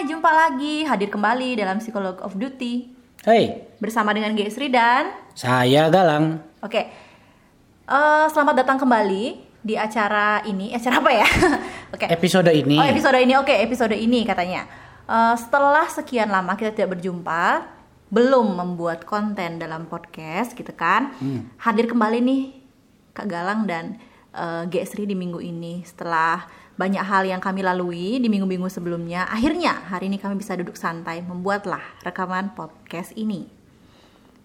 Hai, jumpa lagi, hadir kembali dalam Psikolog of Duty Hei, bersama dengan G. Sri dan saya Galang. Oke, Eh, selamat datang kembali di acara ini. Acara apa ya? Oke. Episode ini. Oh episode ini, oke episode ini katanya. Eh, setelah sekian lama kita tidak berjumpa, belum membuat konten dalam podcast, gitu kan? Hadir kembali nih Kak Galang dan eh, G. Sri di minggu ini. Setelah banyak hal yang kami lalui di minggu-minggu sebelumnya, akhirnya hari ini kami bisa duduk santai membuatlah rekaman podcast ini.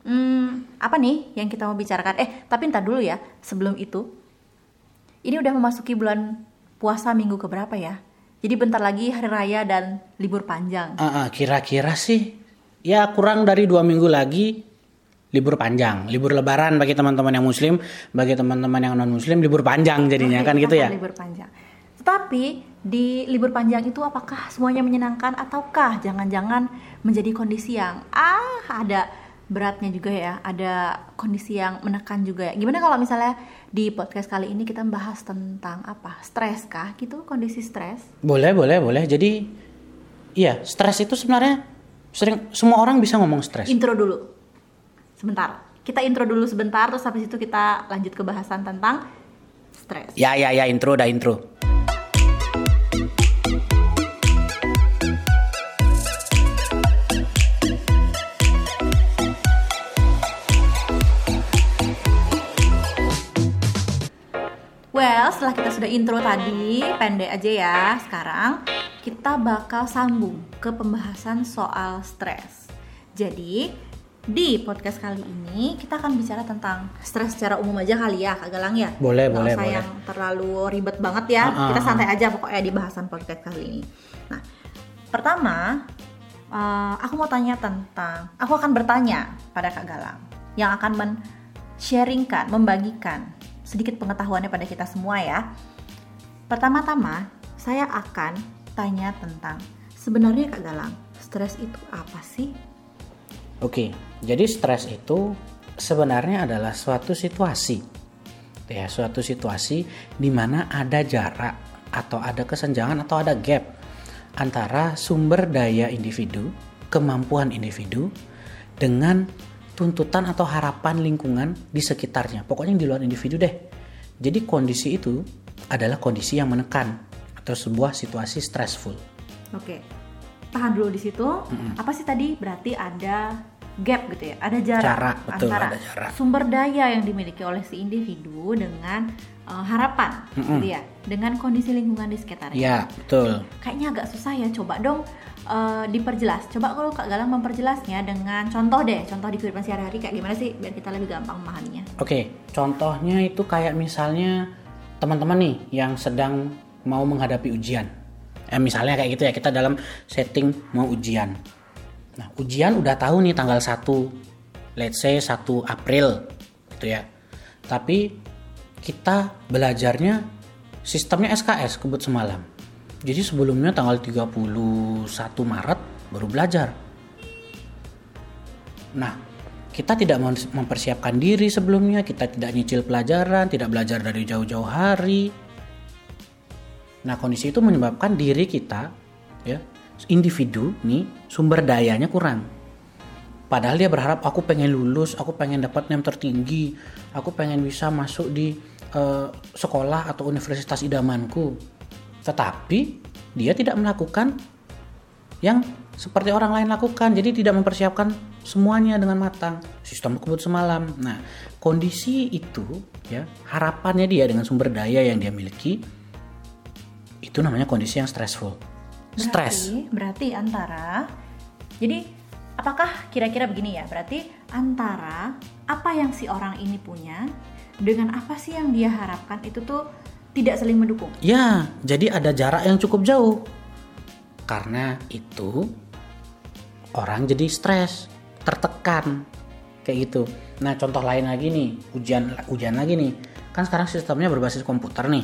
Hmm, apa nih yang kita mau bicarakan? Eh, tapi ntar dulu ya. Sebelum itu, ini udah memasuki bulan puasa minggu keberapa ya? Jadi bentar lagi hari raya dan libur panjang. Ah, ah, kira-kira sih ya kurang dari dua minggu lagi libur panjang, libur lebaran bagi teman-teman yang muslim, bagi teman-teman yang non muslim libur panjang jadinya Oke, kan gitu ya. Libur panjang. Tetapi di libur panjang itu apakah semuanya menyenangkan ataukah jangan-jangan menjadi kondisi yang ah ada beratnya juga ya, ada kondisi yang menekan juga ya. Gimana kalau misalnya di podcast kali ini kita bahas tentang apa? Stres kah? Gitu kondisi stres? Boleh, boleh, boleh. Jadi iya, stres itu sebenarnya sering semua orang bisa ngomong stres. Intro dulu. Sebentar. Kita intro dulu sebentar terus habis itu kita lanjut ke bahasan tentang stres. Ya, ya, ya, intro dah intro. Well, setelah kita sudah intro tadi, pendek aja ya. Sekarang kita bakal sambung ke pembahasan soal stres. Jadi, di podcast kali ini kita akan bicara tentang stres secara umum aja kali ya, Kak Galang ya. Boleh, Nggak boleh, usah boleh. yang terlalu ribet banget ya. Ah, ah, kita ah. santai aja pokoknya di bahasan podcast kali ini. Nah, pertama, eh, aku mau tanya tentang, aku akan bertanya pada Kak Galang yang akan men-sharingkan, membagikan sedikit pengetahuannya pada kita semua ya. Pertama-tama, saya akan tanya tentang sebenarnya Kak Galang, stres itu apa sih? Oke, jadi stres itu sebenarnya adalah suatu situasi. Ya, suatu situasi di mana ada jarak atau ada kesenjangan atau ada gap antara sumber daya individu, kemampuan individu dengan tuntutan atau harapan lingkungan di sekitarnya. Pokoknya yang di luar individu deh. Jadi kondisi itu adalah kondisi yang menekan atau sebuah situasi stressful. Oke, tahan dulu di situ. Apa sih tadi? Berarti ada gap gitu ya, ada jarak, Jarak, betul, antara ada jarak. sumber daya yang dimiliki oleh si individu dengan uh, harapan, gitu ya, dengan kondisi lingkungan di sekitarnya. Ya, betul. Kayaknya agak susah ya. Coba dong uh, diperjelas. Coba kalau Kak Galang memperjelasnya dengan contoh deh, contoh di kehidupan sehari-hari kayak gimana sih biar kita lebih gampang memahaminya. Oke, contohnya itu kayak misalnya teman-teman nih yang sedang mau menghadapi ujian. Eh, misalnya kayak gitu ya, kita dalam setting mau ujian. Nah, ujian udah tahu nih tanggal 1, let's say 1 April gitu ya. Tapi kita belajarnya sistemnya SKS kebut semalam. Jadi sebelumnya tanggal 31 Maret baru belajar. Nah, kita tidak mem- mempersiapkan diri sebelumnya, kita tidak nyicil pelajaran, tidak belajar dari jauh-jauh hari. Nah, kondisi itu menyebabkan diri kita, ya, individu nih sumber dayanya kurang. Padahal dia berharap aku pengen lulus, aku pengen dapat nilai tertinggi, aku pengen bisa masuk di eh, sekolah atau universitas idamanku. Tetapi dia tidak melakukan yang seperti orang lain lakukan. Jadi tidak mempersiapkan semuanya dengan matang. Sistem kebut semalam. Nah, kondisi itu ya, harapannya dia dengan sumber daya yang dia miliki itu namanya kondisi yang stressful. Stres. Berarti, berarti antara jadi apakah kira-kira begini ya? Berarti antara apa yang si orang ini punya dengan apa sih yang dia harapkan itu tuh tidak saling mendukung. Ya, jadi ada jarak yang cukup jauh. Karena itu orang jadi stres, tertekan kayak gitu. Nah, contoh lain lagi nih, ujian ujian lagi nih. Kan sekarang sistemnya berbasis komputer nih.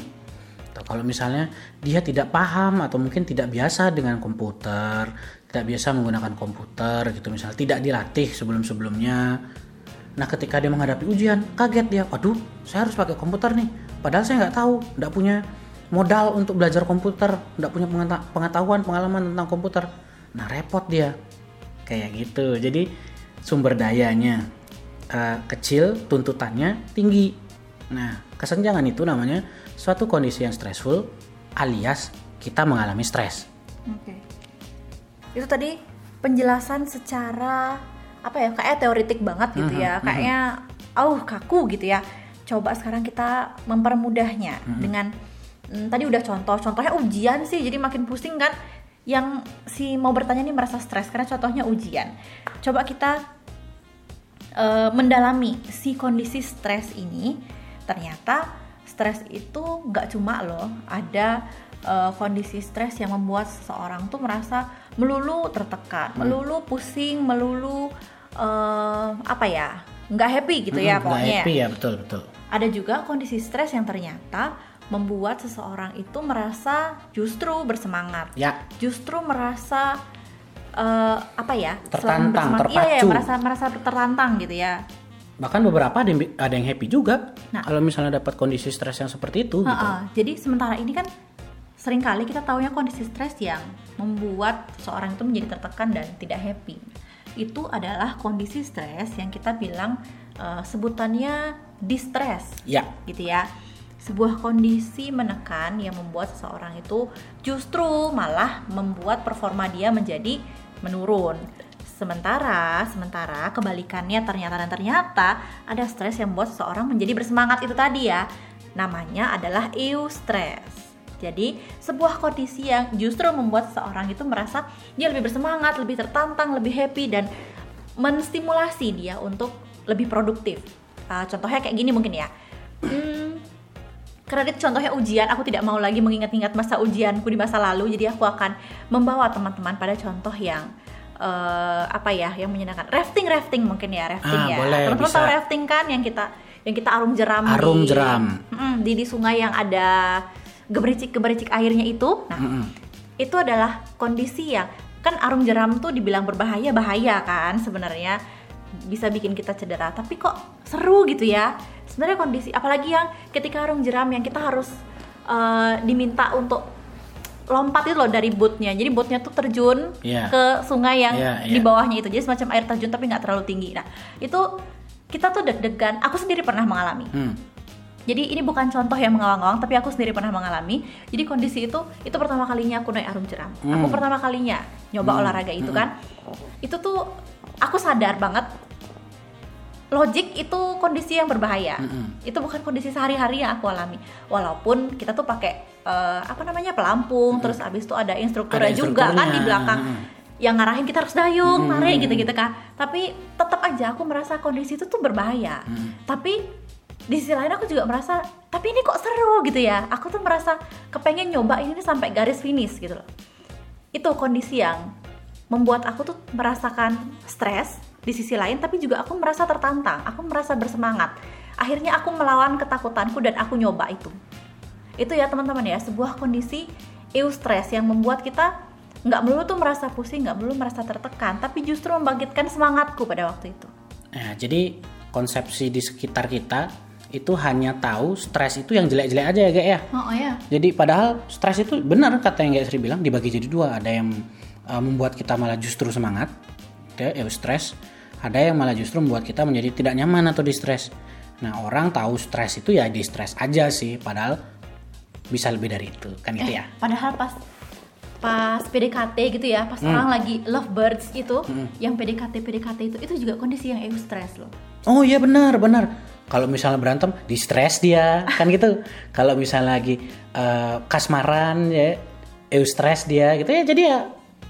Tuh, Kalau misalnya dia tidak paham atau mungkin tidak biasa dengan komputer, tidak biasa menggunakan komputer gitu misalnya, tidak dilatih sebelum-sebelumnya. Nah, ketika dia menghadapi ujian, kaget dia, waduh, saya harus pakai komputer nih. Padahal saya nggak tahu, nggak punya modal untuk belajar komputer, nggak punya pengeta- pengetahuan, pengalaman tentang komputer. nah repot dia kayak gitu jadi sumber dayanya uh, kecil tuntutannya tinggi nah kesenjangan itu namanya suatu kondisi yang stressful alias kita mengalami stres Oke. Itu tadi penjelasan secara apa ya kayak teoritik banget gitu ya. Mhm, Kayaknya oh kaku gitu ya. Coba sekarang kita mempermudahnya Mhm. dengan mm, tadi udah contoh. Contohnya ujian sih jadi makin pusing kan. Yang si mau bertanya ini merasa stres karena contohnya ujian. Coba kita eh, mendalami si kondisi stres ini. Ternyata stres itu nggak cuma loh ada eh, kondisi stres yang membuat seseorang tuh merasa melulu tertekan, melulu pusing, melulu eh, apa ya nggak happy gitu ya Mm, nggak pokoknya. happy ya betul betul Ada juga kondisi stres yang ternyata membuat seseorang itu merasa justru bersemangat, ya justru merasa eh, apa ya Tertantang, bersemangat- iya, terpacu. merasa merasa tertantang gitu ya. bahkan beberapa ada yang, ada yang happy juga Nah. kalau misalnya dapat kondisi stres yang seperti itu gitu. Ha-ha. Jadi sementara ini kan sering kali kita taunya kondisi stres yang membuat seorang itu menjadi tertekan dan tidak happy. Itu adalah kondisi stres yang kita bilang eh, sebutannya distress ya gitu ya. Sebuah kondisi menekan yang membuat seseorang itu justru malah membuat performa dia menjadi menurun. Sementara, sementara kebalikannya ternyata dan ternyata ada stres yang membuat seseorang menjadi bersemangat itu tadi ya. Namanya adalah eustress. Jadi, sebuah kondisi yang justru membuat seseorang itu merasa dia lebih bersemangat, lebih tertantang, lebih happy dan menstimulasi dia untuk lebih produktif. Uh, contohnya kayak gini mungkin ya. Hmm, kredit contohnya ujian, aku tidak mau lagi mengingat-ingat masa ujianku di masa lalu, jadi aku akan membawa teman-teman pada contoh yang eh, apa ya, yang menyenangkan. Rafting, rafting mungkin ya, rafting Ah, ya. Teman-teman tahu rafting kan yang kita yang kita arum jeram Arum di, jeram. Mm, di di sungai yang ada gemericik-gemericik airnya itu. Nah, Mm-mm. itu adalah kondisi yang kan arum jeram tuh dibilang berbahaya bahaya kan sebenarnya bisa bikin kita cedera tapi kok seru gitu ya sebenarnya kondisi apalagi yang ketika arum jeram yang kita harus eh, diminta untuk lompat itu loh dari bootnya jadi bootnya tuh terjun Iya. ke sungai yang Iya, di iya. bawahnya itu jadi semacam air terjun tapi nggak terlalu tinggi nah itu kita tuh deg-degan aku sendiri pernah mengalami Hmm. jadi ini bukan contoh yang mengawang-awang, tapi aku sendiri pernah mengalami. Jadi kondisi itu itu pertama kalinya aku naik arum jeram. Aku Hmm. pertama kalinya nyoba olahraga itu kan. Itu tuh aku sadar banget logik itu kondisi yang berbahaya. Mm-mm. Itu bukan kondisi sehari-hari yang aku alami. Walaupun kita tuh pakai eh, apa namanya pelampung, terus abis itu ada instrukturnya Ada juga kan di belakang Mm-mm. yang ngarahin kita harus dayung, Mm-mm. tarik gitu-gitu kan. Tapi tetap aja aku merasa kondisi itu tuh berbahaya. Mm. Tapi di sisi lain aku juga merasa, tapi ini kok seru gitu ya. Aku tuh merasa kepengen nyoba ini nih sampai garis finish gitu loh. Itu kondisi yang membuat aku tuh merasakan stres di sisi lain, tapi juga aku merasa tertantang, aku merasa bersemangat. Akhirnya aku melawan ketakutanku dan aku nyoba itu. Itu ya teman-teman ya, sebuah kondisi eustress yang membuat kita nggak melulu tuh merasa pusing, nggak melulu merasa tertekan, tapi justru membangkitkan semangatku pada waktu itu. Nah, jadi konsepsi di sekitar kita itu hanya tahu stres itu yang jelek-jelek aja ya, Gak ya. Oh, ya. Jadi padahal stres itu benar kata yang Gak Sri bilang dibagi jadi dua. Ada yang uh, membuat kita malah justru semangat, ya stres. Ada yang malah justru membuat kita menjadi tidak nyaman atau di-stres. Nah orang tahu stres itu ya di stres aja sih, padahal bisa lebih dari itu kan gitu ya. Padahal pas pas PDKT gitu ya, pas Hmm. orang lagi lovebirds itu, yang PDKT PDKT itu itu juga kondisi yang eustress loh. Oh iya benar benar. Kalau misalnya berantem, di stres dia kan gitu. Kalau misalnya lagi uh, kasmaran ya, eustress dia gitu ya. Jadi ya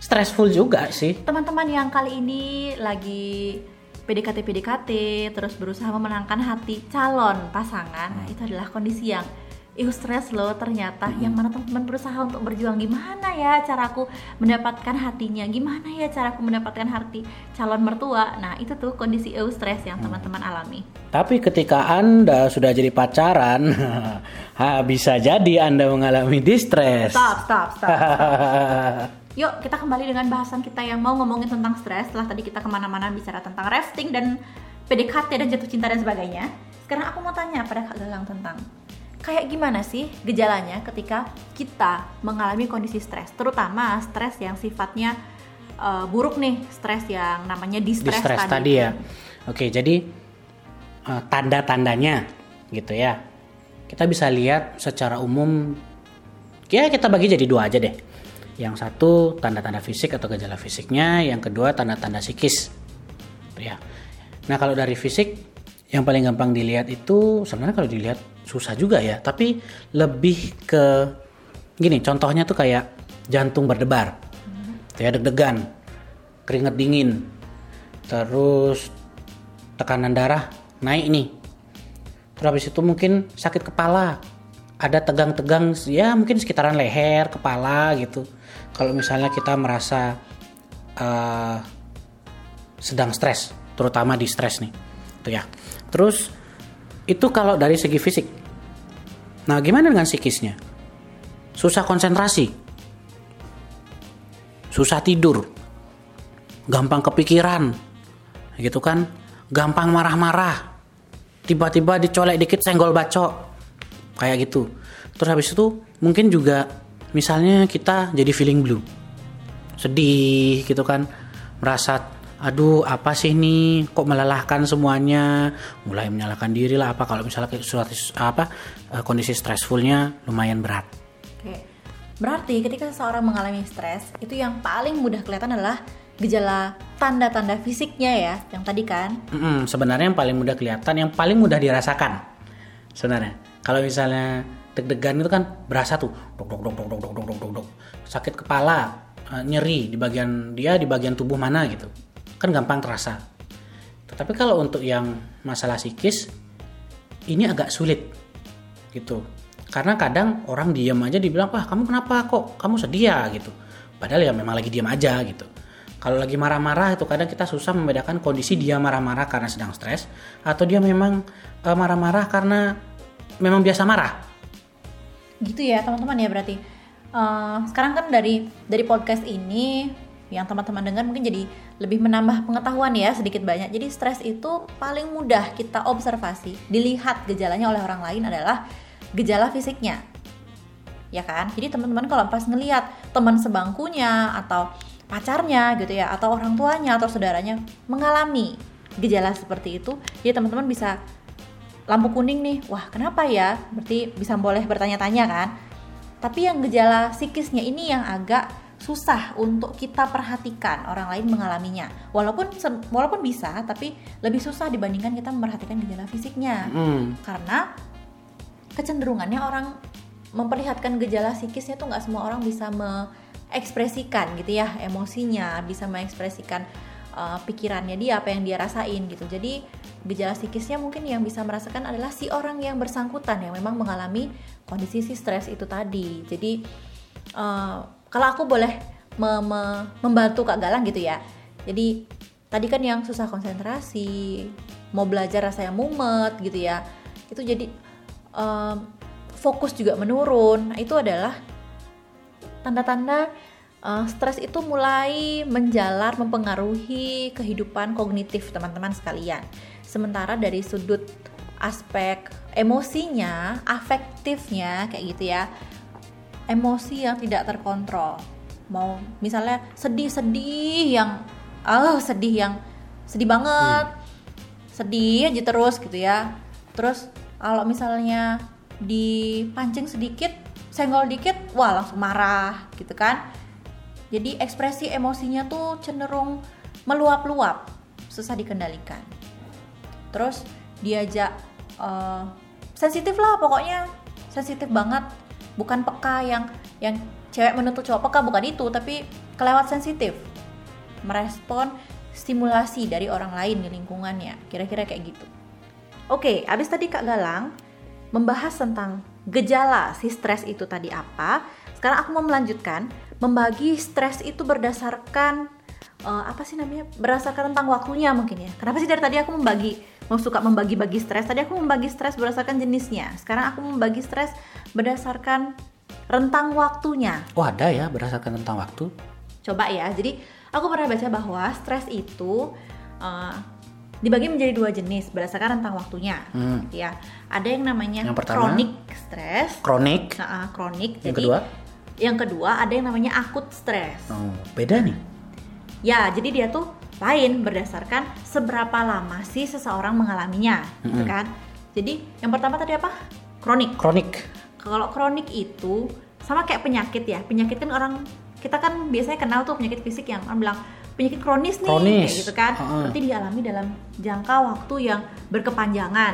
stressful juga sih. Teman-teman yang kali ini lagi PDKT PDKT terus berusaha memenangkan hati calon pasangan, nah, itu adalah kondisi yang eustress loh ternyata. Yang mana teman-teman berusaha untuk berjuang gimana ya caraku mendapatkan hatinya? Gimana ya caraku mendapatkan hati calon mertua? Nah itu tuh kondisi eustress yang teman-teman alami. Tapi ketika Anda sudah jadi pacaran, ha, bisa jadi Anda mengalami distress. stop stop stop Yuk kita kembali dengan bahasan kita yang mau ngomongin tentang stres Setelah tadi kita ke mana-mana bicara tentang rafting dan PDKT dan jatuh cinta dan sebagainya Sekarang aku mau tanya pada Kak Galang tentang Kayak gimana sih gejalanya ketika kita mengalami kondisi stres Terutama stres yang sifatnya uh, buruk nih stres yang namanya distress, Distress tadi. tadi ya. Oke, jadi eh, tanda-tandanya gitu ya. Kita bisa lihat secara umum ya kita bagi jadi dua aja deh. Yang satu tanda-tanda fisik atau gejala fisiknya, yang kedua tanda-tanda psikis. Ya. Nah, kalau dari fisik yang paling gampang dilihat itu sebenarnya kalau dilihat susah juga ya, tapi lebih ke gini, contohnya tuh kayak jantung berdebar. Ya deg-degan, keringet dingin, terus tekanan darah naik nih terus habis itu mungkin sakit kepala ada tegang-tegang ya mungkin sekitaran leher kepala gitu kalau misalnya kita merasa eh, sedang stres terutama di stres nih itu ya. Terus itu kalau dari segi fisik. Nah gimana dengan psikisnya? Susah konsentrasi. Susah tidur. Gampang kepikiran. Gitu kan? Gampang marah-marah. Tiba-tiba dicolek dikit senggol bacok. Kayak gitu. Terus habis itu mungkin juga misalnya kita jadi feeling blue sedih gitu kan merasa aduh apa sih ini kok melelahkan semuanya mulai menyalahkan diri lah apa kalau misalnya kayak suatu apa eh, kondisi stressfulnya lumayan berat Oke. Berarti ketika seseorang mengalami stres, itu yang paling mudah kelihatan adalah gejala tanda-tanda fisiknya ya, yang tadi kan. Mm-mm, sebenarnya yang paling mudah kelihatan, yang paling mudah dirasakan. Sebenarnya, kalau misalnya deg-degan itu kan berasa tuh, dok dok dok dok dok dok dok dok dok, sakit kepala, eh, nyeri di bagian dia di bagian tubuh mana gitu, kan gampang terasa. Tetapi kalau untuk yang masalah psikis, ini agak sulit gitu. Karena kadang orang diem aja dibilang, wah kamu kenapa kok, kamu sedih ya gitu. Padahal ya memang lagi diam aja gitu. Kalau lagi marah-marah itu kadang kita susah membedakan kondisi dia marah-marah karena sedang stres atau dia memang eh, marah-marah karena memang biasa marah. Gitu ya teman-teman ya berarti. Eh, sekarang kan dari dari podcast ini yang teman-teman dengar mungkin jadi lebih menambah pengetahuan ya sedikit banyak. Jadi stres itu paling mudah kita observasi, dilihat gejalanya oleh orang lain adalah gejala fisiknya. Ya kan? Jadi teman-teman kalau pas ngelihat teman sebangkunya atau pacarnya gitu ya atau orang tuanya atau saudaranya mengalami gejala seperti itu, ya teman-teman bisa lampu kuning nih. Wah, kenapa ya? Berarti bisa boleh bertanya-tanya kan? Tapi yang gejala psikisnya ini yang agak susah untuk kita perhatikan orang lain mengalaminya. Walaupun walaupun bisa, tapi lebih susah dibandingkan kita memperhatikan gejala fisiknya. Hmm, Karena kecenderungannya orang memperlihatkan gejala psikisnya tuh nggak semua orang bisa mengekspresikan gitu ya emosinya, bisa mengekspresikan uh, pikirannya dia apa yang dia rasain gitu. Jadi gejala psikisnya mungkin yang bisa merasakan adalah si orang yang bersangkutan yang memang mengalami kondisi si stres itu tadi. Jadi uh, kalau aku boleh me- me- membantu Kak Galang gitu ya. Jadi tadi kan yang susah konsentrasi, mau belajar rasanya mumet gitu ya. Itu jadi um, fokus juga menurun. Nah, itu adalah tanda-tanda uh, stres itu mulai menjalar mempengaruhi kehidupan kognitif teman-teman sekalian. Sementara dari sudut aspek emosinya, afektifnya kayak gitu ya. Emosi yang tidak terkontrol. Mau misalnya sedih-sedih yang oh sedih yang sedih banget. Sedih aja terus gitu ya. Terus kalau misalnya dipancing sedikit, senggol dikit, wah langsung marah gitu kan. Jadi ekspresi emosinya tuh cenderung meluap-luap, susah dikendalikan. Terus diajak eh, sensitif lah pokoknya, sensitif banget. Bukan peka yang yang cewek menuntut cowok peka bukan itu, tapi kelewat sensitif. Merespon stimulasi dari orang lain di lingkungannya, kira-kira kayak gitu. Oke, abis tadi Kak Galang membahas tentang gejala si stres itu tadi apa. Sekarang aku mau melanjutkan membagi stres itu berdasarkan eh, apa sih namanya? Berdasarkan tentang waktunya mungkin ya. Kenapa sih dari tadi aku membagi mau suka membagi-bagi stres? Tadi aku membagi stres berdasarkan jenisnya. Sekarang aku membagi stres berdasarkan rentang waktunya. oh ada ya berdasarkan tentang waktu. Coba ya. Jadi aku pernah baca bahwa stres itu eh, dibagi menjadi dua jenis berdasarkan rentang waktunya. Hmm. Ya, ada yang namanya Yang pertama? chronic stress. Kronik. Nah, kronik. Yang kedua? Yang kedua ada yang namanya akut stres. Oh, beda nih. Ya, jadi dia tuh lain berdasarkan seberapa lama sih seseorang mengalaminya, gitu kan? Jadi yang pertama tadi apa? Kronik. Kronik. Kalau kronik itu sama kayak penyakit ya. Penyakit kan orang kita kan biasanya kenal tuh penyakit fisik yang orang bilang penyakit kronis nih Kronis. kayak gitu kan. Berarti dialami dalam jangka waktu yang berkepanjangan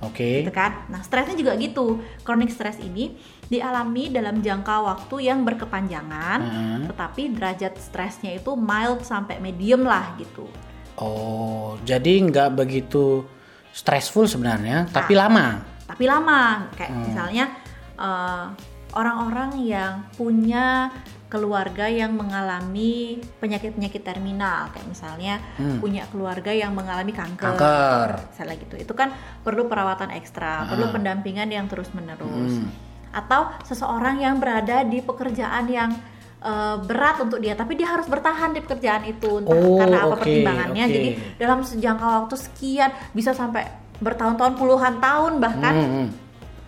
Oke. gitu kan. Nah, stresnya juga gitu. Chronic stress ini dialami dalam jangka waktu yang berkepanjangan, Heeh. tetapi derajat stresnya itu mild sampai medium lah gitu. Oh, jadi nggak begitu stressful sebenarnya, tapi Ah. lama. Tapi lama, kayak Hmm. misalnya eh, orang-orang yang punya keluarga yang mengalami penyakit-penyakit terminal, kayak misalnya Hmm. punya keluarga yang mengalami kanker. Kanker. misalnya gitu itu kan perlu perawatan ekstra perlu Ah. pendampingan yang terus menerus Hmm. Atau seseorang yang berada di pekerjaan yang eh, berat untuk dia tapi dia harus bertahan di pekerjaan itu entah Oh, karena apa pertimbangannya oke. jadi dalam sejangka waktu sekian bisa sampai bertahun-tahun puluhan tahun bahkan Hmm, hmm.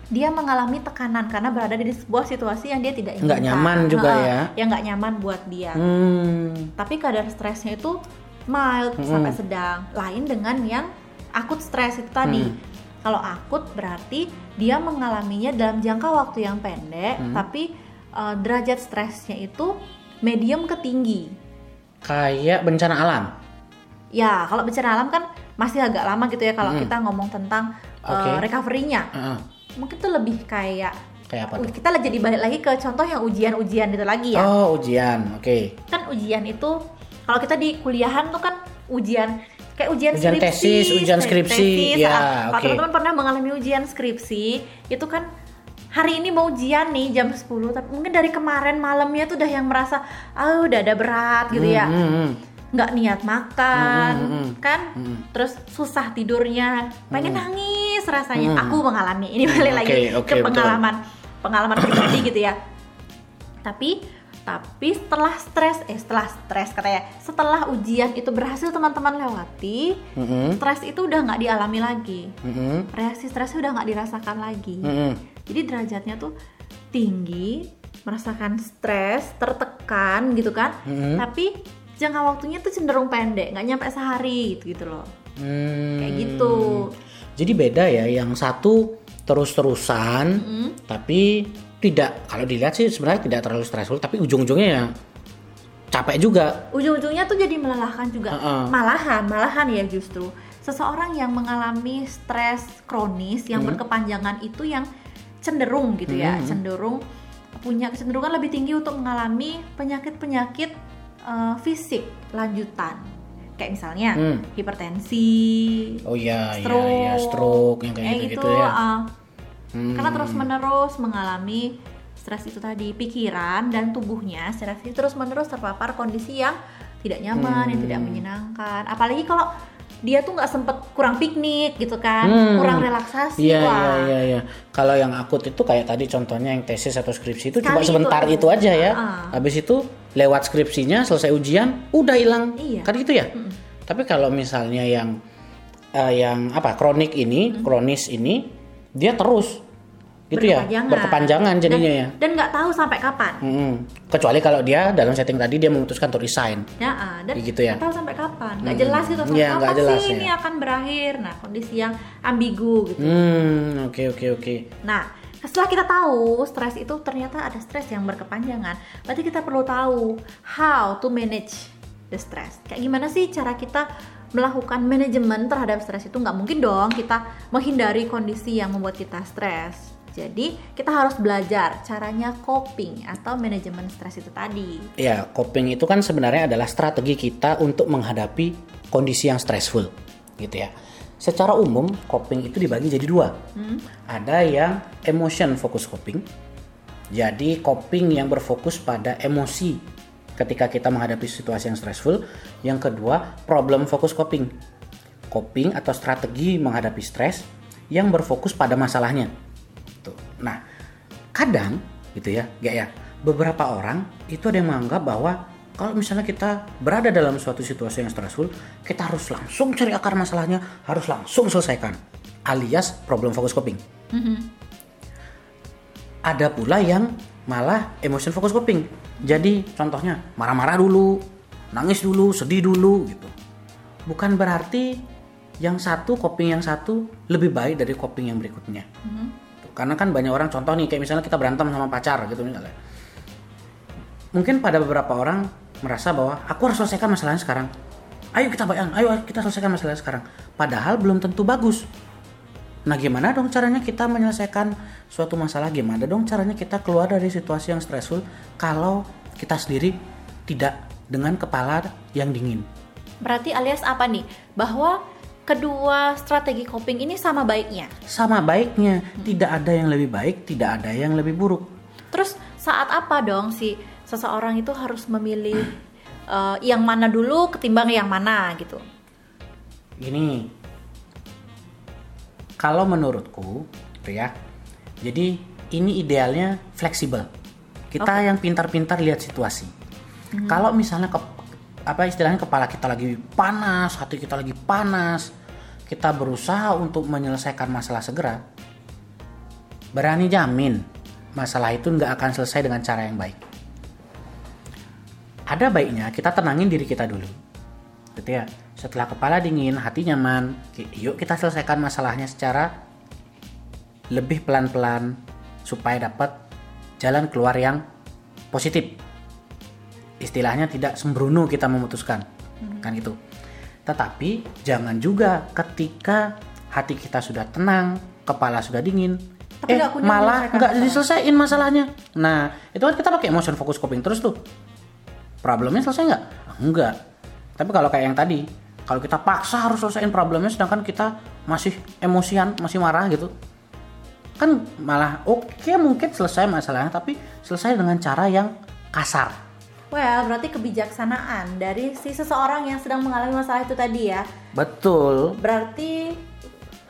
dia mengalami tekanan karena berada di sebuah situasi yang dia tidak Nggak nyaman juga ya. yang nggak nyaman buat dia Hmm. tapi kadar stresnya itu mild Mm-mm. sampai sedang lain dengan yang akut stres itu tadi Mm. Kalau akut berarti dia mengalaminya dalam jangka waktu yang pendek Mm. tapi uh, derajat stresnya itu medium ke tinggi Kayak bencana alam. ya kalau bencana alam kan masih agak lama gitu ya kalau Mm. kita ngomong tentang uh, Oke. recovery-nya Heeh. mungkin tuh lebih kayak Kayak apa tuh? kita jadi balik lagi ke contoh yang ujian-ujian itu lagi ya Oh, ujian. Oke. kan ujian itu kalau kita di kuliahan tuh kan ujian kayak ujian, Ujian skripsi, tesis, ujian skripsi, ya, ah. Kalau oke. teman-teman pernah mengalami ujian skripsi, itu kan hari ini mau ujian nih jam 10, tapi mungkin dari kemarin malamnya tuh udah yang merasa ah udah ada berat gitu ya. Hmm, hmm, hmm. nggak niat makan, Hmm, hmm, hmm. kan? Hmm. Terus susah tidurnya, pengen nangis rasanya. Hmm. Aku mengalami ini balik Hmm, lagi oke, ke oke, betul. pengalaman pengalaman pribadi gitu ya. Tapi tapi setelah stres, eh setelah stres katanya, setelah ujian itu berhasil teman-teman lewati, Hmm, stres itu udah nggak dialami lagi, hmm, hmm. reaksi stresnya udah nggak dirasakan lagi. Hmm, hmm. Jadi derajatnya tuh tinggi, merasakan stres, tertekan gitu kan. Hmm. Tapi jangka waktunya tuh cenderung pendek, nggak nyampe sehari gitu, gitu loh. Hmm. Kayak gitu. Jadi beda ya, yang satu terus-terusan, Mm. tapi tidak kalau dilihat sih sebenarnya tidak terlalu stressful, tapi ujung-ujungnya ya capek juga. Ujung-ujungnya tuh jadi melelahkan juga. Heeh. Malahan, malahan ya justru. Seseorang yang mengalami stres kronis yang Hmm. berkepanjangan itu yang cenderung gitu ya, Hmm. cenderung punya kecenderungan lebih tinggi untuk mengalami penyakit-penyakit eh, fisik lanjutan. Kayak misalnya Hmm. hipertensi, Oh iya, iya, stroke, iya, stroke yang kayak gitu-gitu ya. ah. Hmm. Karena terus-menerus mengalami stres itu tadi, pikiran dan tubuhnya secara fisik terus-menerus terpapar kondisi yang tidak nyaman, yang tidak Hmm. menyenangkan. Apalagi kalau dia tuh nggak sempet kurang piknik gitu kan, Hmm. kurang relaksasi, Iya, wah. iya, iya, iya. Kalau yang akut itu kayak tadi contohnya yang tesis atau skripsi itu cuma Sekali sebentar itu itu, aja. ya. Ah. Habis itu lewat skripsinya selesai ujian udah hilang. Iya. Kan gitu ya? Tapi kalau misalnya yang eh, yang apa? kronik ini, kronis ini dia terus gitu ya. Berkepanjangan. Jadinya dan, ya. Dan nggak tahu sampai kapan. Mm-mm. Kecuali kalau dia dalam setting tadi dia memutuskan untuk resign. Ya, ah, dan Gitu ya? nggak tahu sampai kapan, nggak Hmm. jelas gitu sampai nggak kapan jelas sih ya. ini akan berakhir. Nah, kondisi yang ambigu gitu. Hmm, oke oke oke. Nah, setelah kita tahu stres itu ternyata ada stres yang berkepanjangan, berarti kita perlu tahu how to manage the stress. Kayak gimana sih cara kita melakukan manajemen terhadap stres itu? Nggak mungkin dong kita menghindari kondisi yang membuat kita stres. Jadi kita harus belajar caranya coping atau manajemen stres itu tadi. Ya, coping itu kan sebenarnya adalah strategi kita untuk menghadapi kondisi yang stressful, gitu ya. Secara umum, coping itu dibagi jadi dua. Ada yang emotion focus coping. Jadi coping yang berfokus pada emosi ketika kita menghadapi situasi yang stressful. Yang kedua, problem focus coping. Coping atau strategi menghadapi stres yang berfokus pada masalahnya. Nah, kadang gitu ya, gak ya, beberapa orang itu ada yang menganggap bahwa kalau misalnya kita berada dalam suatu situasi yang stressful, kita harus langsung cari akar masalahnya, harus langsung selesaikan, alias problem focus coping. Ada pula yang malah emotion focus coping. Jadi contohnya marah-marah dulu, nangis dulu sedih dulu gitu bukan berarti yang satu coping yang satu lebih baik dari coping yang berikutnya Tuh, karena kan banyak orang contoh nih kayak misalnya kita berantem sama pacar gitu misalnya mungkin pada beberapa orang merasa bahwa aku harus selesaikan masalahnya sekarang ayo kita bayang ayo kita selesaikan masalahnya sekarang padahal belum tentu bagus Nah, gimana dong caranya kita menyelesaikan suatu masalah? Gimana dong caranya kita keluar dari situasi yang stressful kalau kita sendiri tidak dengan kepala yang dingin? Berarti alias apa nih? Bahwa kedua strategi coping ini sama baiknya. Sama baiknya, tidak ada yang lebih baik, tidak ada yang lebih buruk. Terus saat apa dong si seseorang itu harus memilih eh, yang mana dulu ketimbang yang mana gitu? Gini, kalau menurutku, ya, jadi ini idealnya fleksibel. Kita yang pintar-pintar lihat situasi. Kalau misalnya ke, apa istilahnya kepala kita lagi panas, hati kita lagi panas, kita berusaha untuk menyelesaikan masalah segera, berani jamin masalah itu nggak akan selesai dengan cara yang baik. Ada baiknya kita tenangin diri kita dulu, gitu ya. Setelah kepala dingin, hati nyaman, yuk kita selesaikan masalahnya secara lebih pelan-pelan supaya dapat jalan keluar yang positif. Istilahnya tidak sembrono kita memutuskan, kan itu. Tetapi jangan juga ketika hati kita sudah tenang, kepala sudah dingin, Tapi eh malah nggak diselesaikan masalahnya. Nah itu kan kita pakai motion focus coping terus tuh. Problemnya selesai nggak? Enggak. Tapi kalau kayak yang tadi, kalau kita paksa harus selesaiin problemnya, sedangkan kita masih emosian, masih marah gitu, kan malah oke mungkin selesai masalahnya, tapi selesai dengan cara yang kasar. Well, berarti kebijaksanaan dari si seseorang yang sedang mengalami masalah itu tadi ya. Betul. Berarti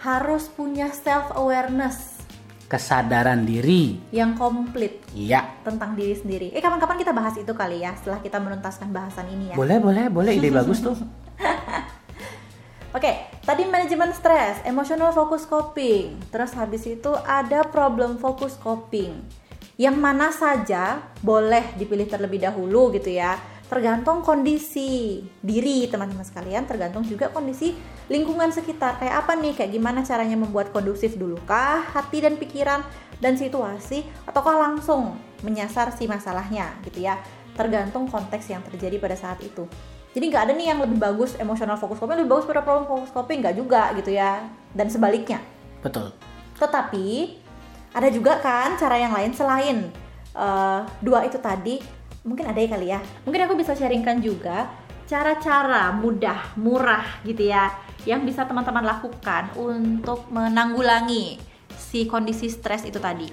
harus punya self awareness Kesadaran diri. yang komplit Iya. tentang diri sendiri. Eh kapan-kapan kita bahas itu kali ya setelah kita menuntaskan bahasan ini ya. Boleh, boleh, boleh. Ide bagus tuh. Oke, tadi manajemen stres, emotional focus coping, terus habis itu ada problem focus coping. Yang mana saja boleh dipilih terlebih dahulu gitu ya. Tergantung kondisi diri teman-teman sekalian, tergantung juga kondisi lingkungan sekitar. Kayak apa nih, kayak gimana caranya membuat kondusif dulu kah hati dan pikiran dan situasi ataukah langsung menyasar si masalahnya gitu ya. Tergantung konteks yang terjadi pada saat itu. Jadi nggak ada nih yang lebih bagus emotional focus coping lebih bagus pada problem focus coping nggak juga gitu ya dan sebaliknya. Betul. Tetapi ada juga kan cara yang lain selain eh, dua itu tadi mungkin ada ya kali ya. Mungkin aku bisa sharingkan juga cara-cara mudah, murah gitu ya yang bisa teman-teman lakukan untuk menanggulangi si kondisi stres itu tadi.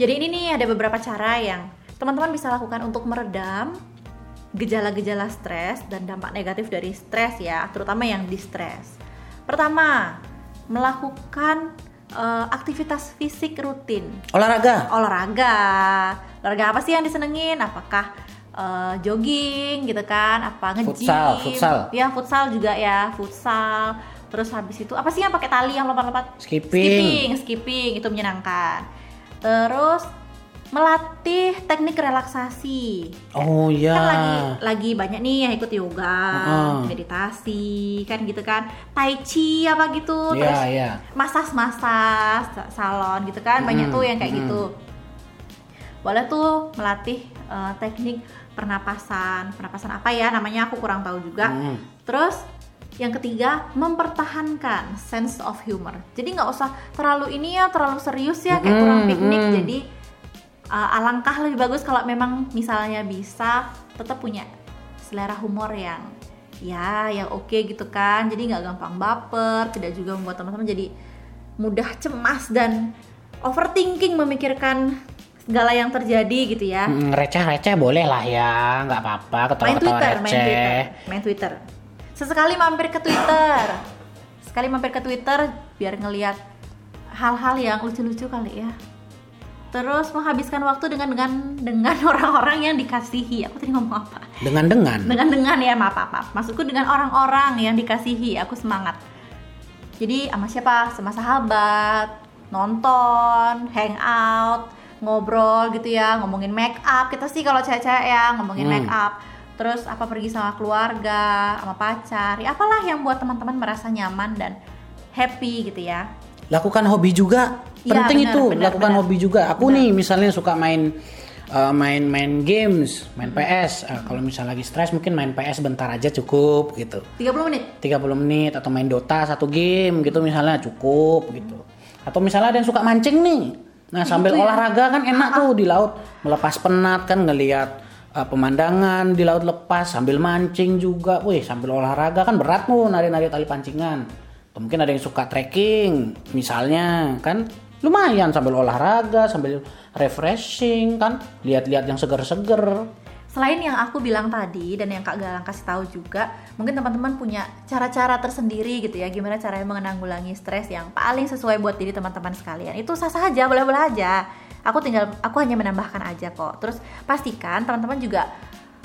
Jadi ini nih ada beberapa cara yang teman-teman bisa lakukan untuk meredam gejala-gejala stres dan dampak negatif dari stres ya, terutama yang di stres. Pertama, melakukan eh, aktivitas fisik rutin. Olahraga. olahraga. Olahraga apa sih yang disenengin? Apakah eh, jogging gitu kan? Apa nge-gym? Futsal, futsal. ya futsal juga ya futsal. Terus habis itu apa sih yang pakai tali yang lompat-lompat? Skipping. skipping skipping itu menyenangkan. Terus melatih teknik relaksasi Oh iya. kan lagi lagi banyak nih yang ikut yoga, Heeh. meditasi, kan gitu kan, tai chi apa gitu, Iya, terus iya. masas-masas sa- salon gitu kan, banyak Mm, tuh yang kayak mm. gitu. Boleh tuh melatih eh, teknik pernapasan, pernapasan apa ya namanya aku kurang tahu juga. Mm. Terus yang ketiga mempertahankan sense of humor. Jadi nggak usah terlalu ini ya, terlalu serius ya kayak kurang piknik. Jadi uh, alangkah lebih bagus kalau memang misalnya bisa tetap punya selera humor yang ya yang oke gitu kan jadi nggak gampang baper tidak juga membuat teman-teman jadi mudah cemas dan overthinking memikirkan segala yang terjadi gitu ya Mm, receh-receh boleh lah ya, nggak apa-apa. main Ketawa-ketawa Twitter, main receh. Twitter, main Twitter. Sesekali mampir ke Twitter, sekali mampir ke Twitter biar ngelihat hal-hal yang lucu-lucu kali ya. Terus menghabiskan waktu dengan dengan dengan orang-orang yang dikasihi. Aku tadi ngomong apa? Dengan-dengan. Dengan dengan ya maaf maaf. maaf. Maksudku dengan orang-orang yang dikasihi. Aku semangat. Jadi sama siapa? Sama sahabat, nonton, hangout, ngobrol gitu ya, ngomongin make up. Kita sih kalau cewek-cewek ya ngomongin Hmm. make up. terus apa pergi sama keluarga, sama pacar, ya apalah yang buat teman-teman merasa nyaman dan happy gitu ya. lakukan hobi juga Iya, penting benar, itu benar, lakukan benar. hobi juga. Aku nih misalnya suka main uh, main main games main PS Uh, kalau misalnya lagi stres mungkin main PS bentar aja cukup gitu. 30 menit. 30 menit atau main Dota satu game gitu misalnya cukup gitu. Atau misalnya ada yang suka mancing nih. Nah sambil Itu ya. olahraga kan enak tuh di laut. Melepas penat kan ngelihat uh, pemandangan di laut lepas sambil mancing juga. Wih sambil olahraga kan berat tuh nari-nari tali pancingan. Atau mungkin ada yang suka trekking misalnya kan lumayan sambil olahraga sambil refreshing kan lihat-lihat yang seger-seger Selain yang aku bilang tadi dan yang Kak Galang kasih tahu juga, mungkin teman-teman punya cara-cara tersendiri gitu ya, gimana caranya menanggulangi stres yang paling sesuai buat diri teman-teman sekalian. Itu sah-sah aja, boleh-boleh aja. Aku tinggal, aku hanya menambahkan aja kok. Terus pastikan teman-teman juga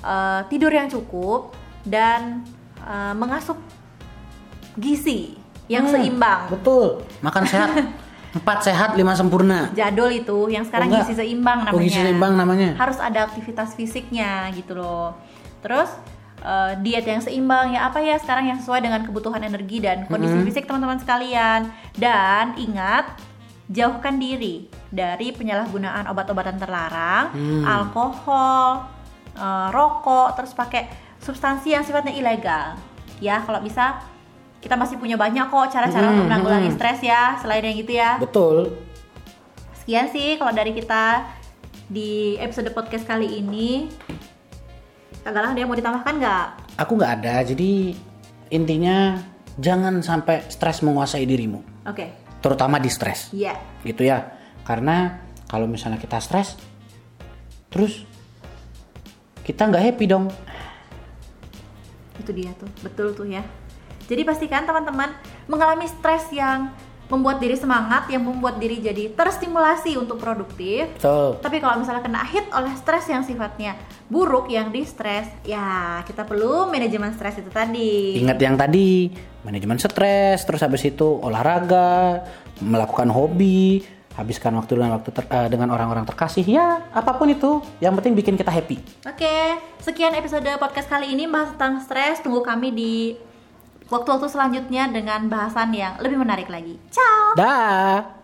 eh, tidur yang cukup dan eh, mengasup gizi yang Hmm, seimbang. betul makan sehat empat sehat lima sempurna Jadul itu, yang sekarang Oh, gizi seimbang namanya. Oh, gizi seimbang namanya. Harus ada aktivitas fisiknya gitu loh. Terus eh, diet yang seimbang ya apa ya sekarang yang sesuai dengan kebutuhan energi dan kondisi fisik teman-teman sekalian. Dan ingat jauhkan diri dari penyalahgunaan obat-obatan terlarang, alkohol, eh, rokok, terus pakai substansi yang sifatnya ilegal. Ya, kalau bisa kita masih punya banyak kok cara-cara untuk menanggulangi stres ya, selain yang gitu ya. betul Sekian sih kalau dari kita di episode podcast kali ini. Galang ada yang mau ditambahkan nggak? aku nggak ada jadi intinya jangan sampai stres menguasai dirimu Oke, terutama di stres iya. gitu ya karena kalau misalnya kita stres terus kita nggak happy dong Itu dia tuh, betul tuh ya. Jadi pastikan teman-teman mengalami stres yang membuat diri semangat, yang membuat diri jadi terstimulasi untuk produktif. betul Tapi kalau misalnya kena hit oleh stres yang sifatnya buruk, yang di stres, ya kita perlu manajemen stres itu tadi. ingat yang tadi manajemen stres terus habis itu olahraga melakukan hobi habiskan waktu dengan waktu ter- eh, dengan orang-orang terkasih ya apa pun itu yang penting bikin kita happy Oke, sekian episode podcast kali ini bahas tentang stres. Tunggu kami di waktu-waktu selanjutnya dengan bahasan yang lebih menarik lagi. Ciao! dah